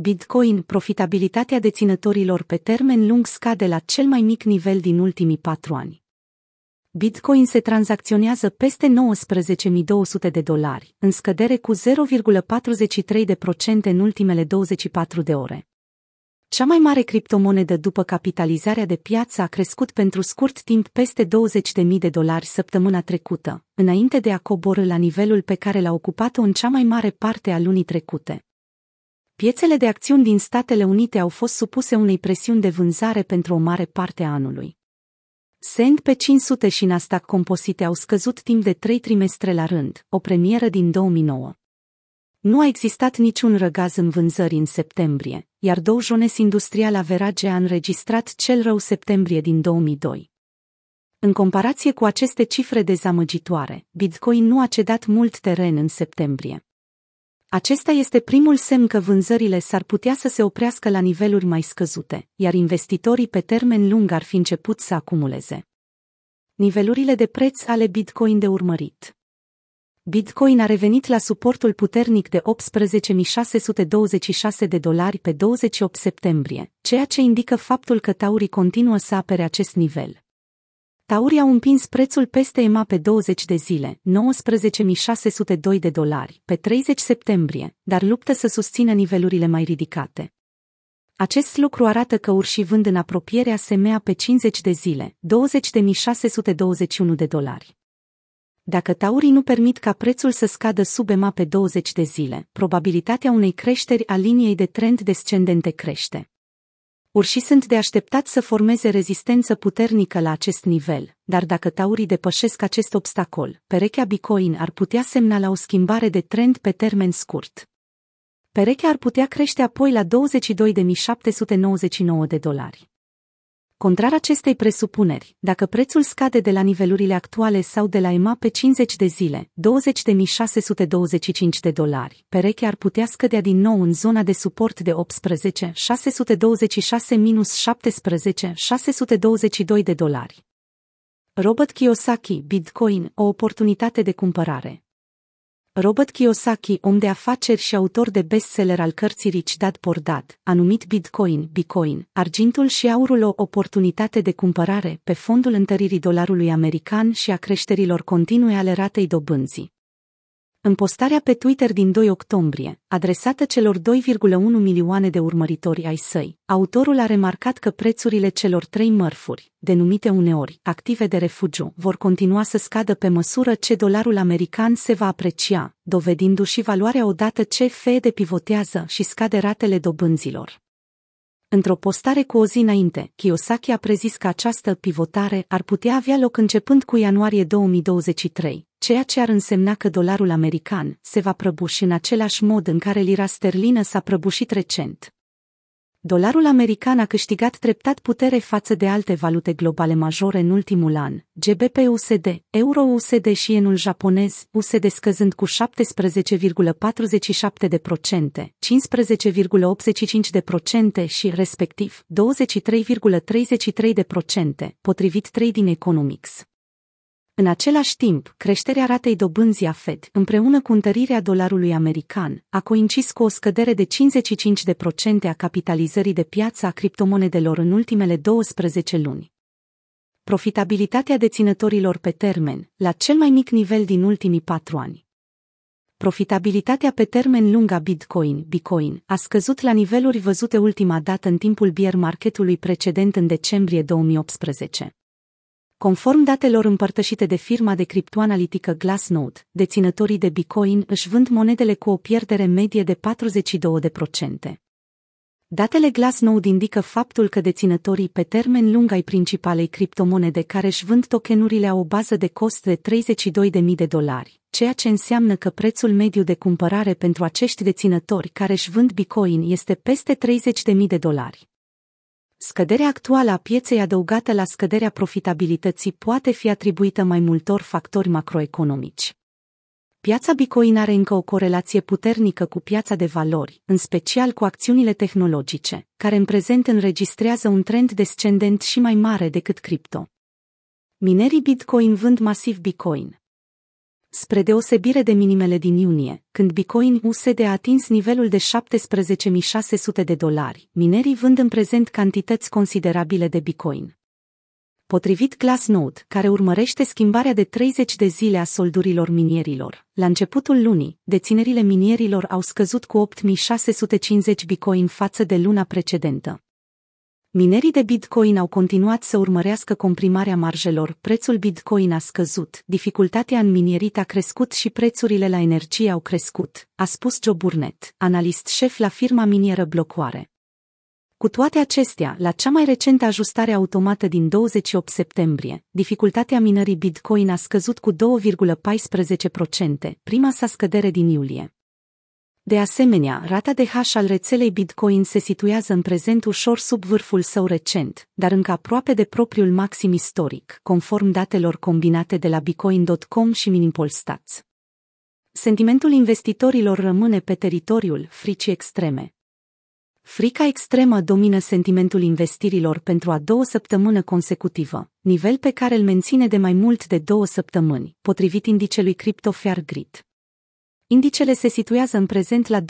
Bitcoin, profitabilitatea deținătorilor pe termen lung scade la cel mai mic nivel din ultimii patru ani. Bitcoin se tranzacționează peste 19.200 de dolari, în scădere cu 0,43% în ultimele 24 de ore. Cea mai mare criptomonedă după capitalizarea de piață a crescut pentru scurt timp peste 20.000 de dolari săptămâna trecută, înainte de a coborâ la nivelul pe care l-a ocupat-o în cea mai mare parte a lunii trecute. Piețele de acțiuni din Statele Unite au fost supuse unei presiuni de vânzare pentru o mare parte a anului. S&P 500 și Nasdaq composite au scăzut timp de trei trimestre la rând, o premieră din 2009. Nu a existat niciun răgaz în vânzări în septembrie, iar Dow Jones Industrial Average a înregistrat cel rău septembrie din 2002. În comparație cu aceste cifre dezamăgitoare, Bitcoin nu a cedat mult teren în septembrie. Acesta este primul semn că vânzările s-ar putea să se oprească la niveluri mai scăzute, iar investitorii pe termen lung ar fi început să acumuleze. Nivelurile de preț ale Bitcoin de urmărit. Bitcoin a revenit la suportul puternic de 18.626 de dolari pe 28 septembrie, ceea ce indică faptul că taurii continuă să apere acest nivel. Taurii au împins prețul peste EMA pe 20 de zile, 19.602 de dolari, pe 30 septembrie, dar luptă să susțină nivelurile mai ridicate. Acest lucru arată că urșii vând în apropierea semea pe 50 de zile, 20.621 de dolari. Dacă taurii nu permit ca prețul să scadă sub EMA pe 20 de zile, probabilitatea unei creșteri a liniei de trend descendente crește. Urșii sunt de așteptat să formeze rezistență puternică la acest nivel, dar dacă taurii depășesc acest obstacol, perechea Bitcoin ar putea semna la o schimbare de trend pe termen scurt. Perechea ar putea crește apoi la 22.799 de dolari. Contrar acestei presupuneri, dacă prețul scade de la nivelurile actuale sau de la EMA pe 50 de zile, 20.625 de dolari, perechea ar putea scădea din nou în zona de suport de 18, 626 minus 17, 622 de dolari. Robert Kiyosaki, Bitcoin, o oportunitate de cumpărare. Robert Kiyosaki, om de afaceri și autor de bestseller al cărții Rich Dad Poor Dad, a numit Bitcoin, Bitcoin, argintul și aurul o oportunitate de cumpărare pe fondul întăririi dolarului american și a creșterilor continue ale ratei dobânzii. În postarea pe Twitter din 2 octombrie, adresată celor 2,1 milioane de urmăritori ai săi, autorul a remarcat că prețurile celor trei mărfuri, denumite uneori active de refugiu, vor continua să scadă pe măsură ce dolarul american se va aprecia, dovedindu-și valoarea odată ce Fed pivotează și scade ratele dobânzilor. Într-o postare cu o zi înainte, Kiyosaki a prezis că această pivotare ar putea avea loc începând cu ianuarie 2023, ceea ce ar însemna că dolarul american se va prăbuși în același mod în care lira sterlină s-a prăbușit recent. Dolarul american a câștigat treptat putere față de alte valute globale majore în ultimul an, GBP-USD, Euro-USD și yenul japonez, USD scăzând cu 17,47%, 15,85% și, respectiv, 23,33%, potrivit Trading Economics. În același timp, creșterea ratei dobânzii a Fed, împreună cu întărirea dolarului american, a coincis cu o scădere de 55% a capitalizării de piață a criptomonedelor în ultimele 12 luni. Profitabilitatea deținătorilor pe termen, la cel mai mic nivel din ultimii patru ani. Profitabilitatea pe termen lung a Bitcoin, Bitcoin, a scăzut la niveluri văzute ultima dată în timpul bear marketului precedent în decembrie 2018. Conform datelor împărtășite de firma de criptoanalitică Glassnode, deținătorii de Bitcoin își vând monedele cu o pierdere medie de 42%. Datele Glassnode indică faptul că deținătorii pe termen lung ai principalei criptomonede care își vând tokenurile au o bază de cost de 32.000 de dolari, ceea ce înseamnă că prețul mediu de cumpărare pentru acești deținători care își vând Bitcoin este peste 30.000 de dolari. Scăderea actuală a pieței adăugată la scăderea profitabilității poate fi atribuită mai multor factori macroeconomici. Piața Bitcoin are încă o corelație puternică cu piața de valori, în special cu acțiunile tehnologice, care în prezent înregistrează un trend descendent și mai mare decât cripto. Minerii Bitcoin vând masiv Bitcoin. Spre deosebire de minimele din iunie, când Bitcoin USD a atins nivelul de 17.600 de dolari, minerii vând în prezent cantități considerabile de Bitcoin. Potrivit Glassnode, care urmărește schimbarea de 30 de zile a soldurilor minierilor, la începutul lunii, deținerile minierilor au scăzut cu 8650 Bitcoin față de luna precedentă. Minerii de Bitcoin au continuat să urmărească comprimarea marjelor, prețul Bitcoin a scăzut, dificultatea în minierit a crescut și prețurile la energie au crescut, a spus Joe Burnett, analist șef la firma minieră Blocoare. Cu toate acestea, la cea mai recentă ajustare automată din 28 septembrie, dificultatea minării Bitcoin a scăzut cu 2,14%, prima sa scădere din iulie. De asemenea, rata de hash al rețelei Bitcoin se situează în prezent ușor sub vârful său recent, dar încă aproape de propriul maxim istoric, conform datelor combinate de la Bitcoin.com și Minimpolstats. Sentimentul investitorilor rămâne pe teritoriul fricii extreme. Frica extremă domină sentimentul investirilor pentru a doua săptămână consecutivă, nivel pe care îl menține de mai mult de două săptămâni, potrivit indicelui Crypto Fair Grid. Indicele se situează în prezent la 24%.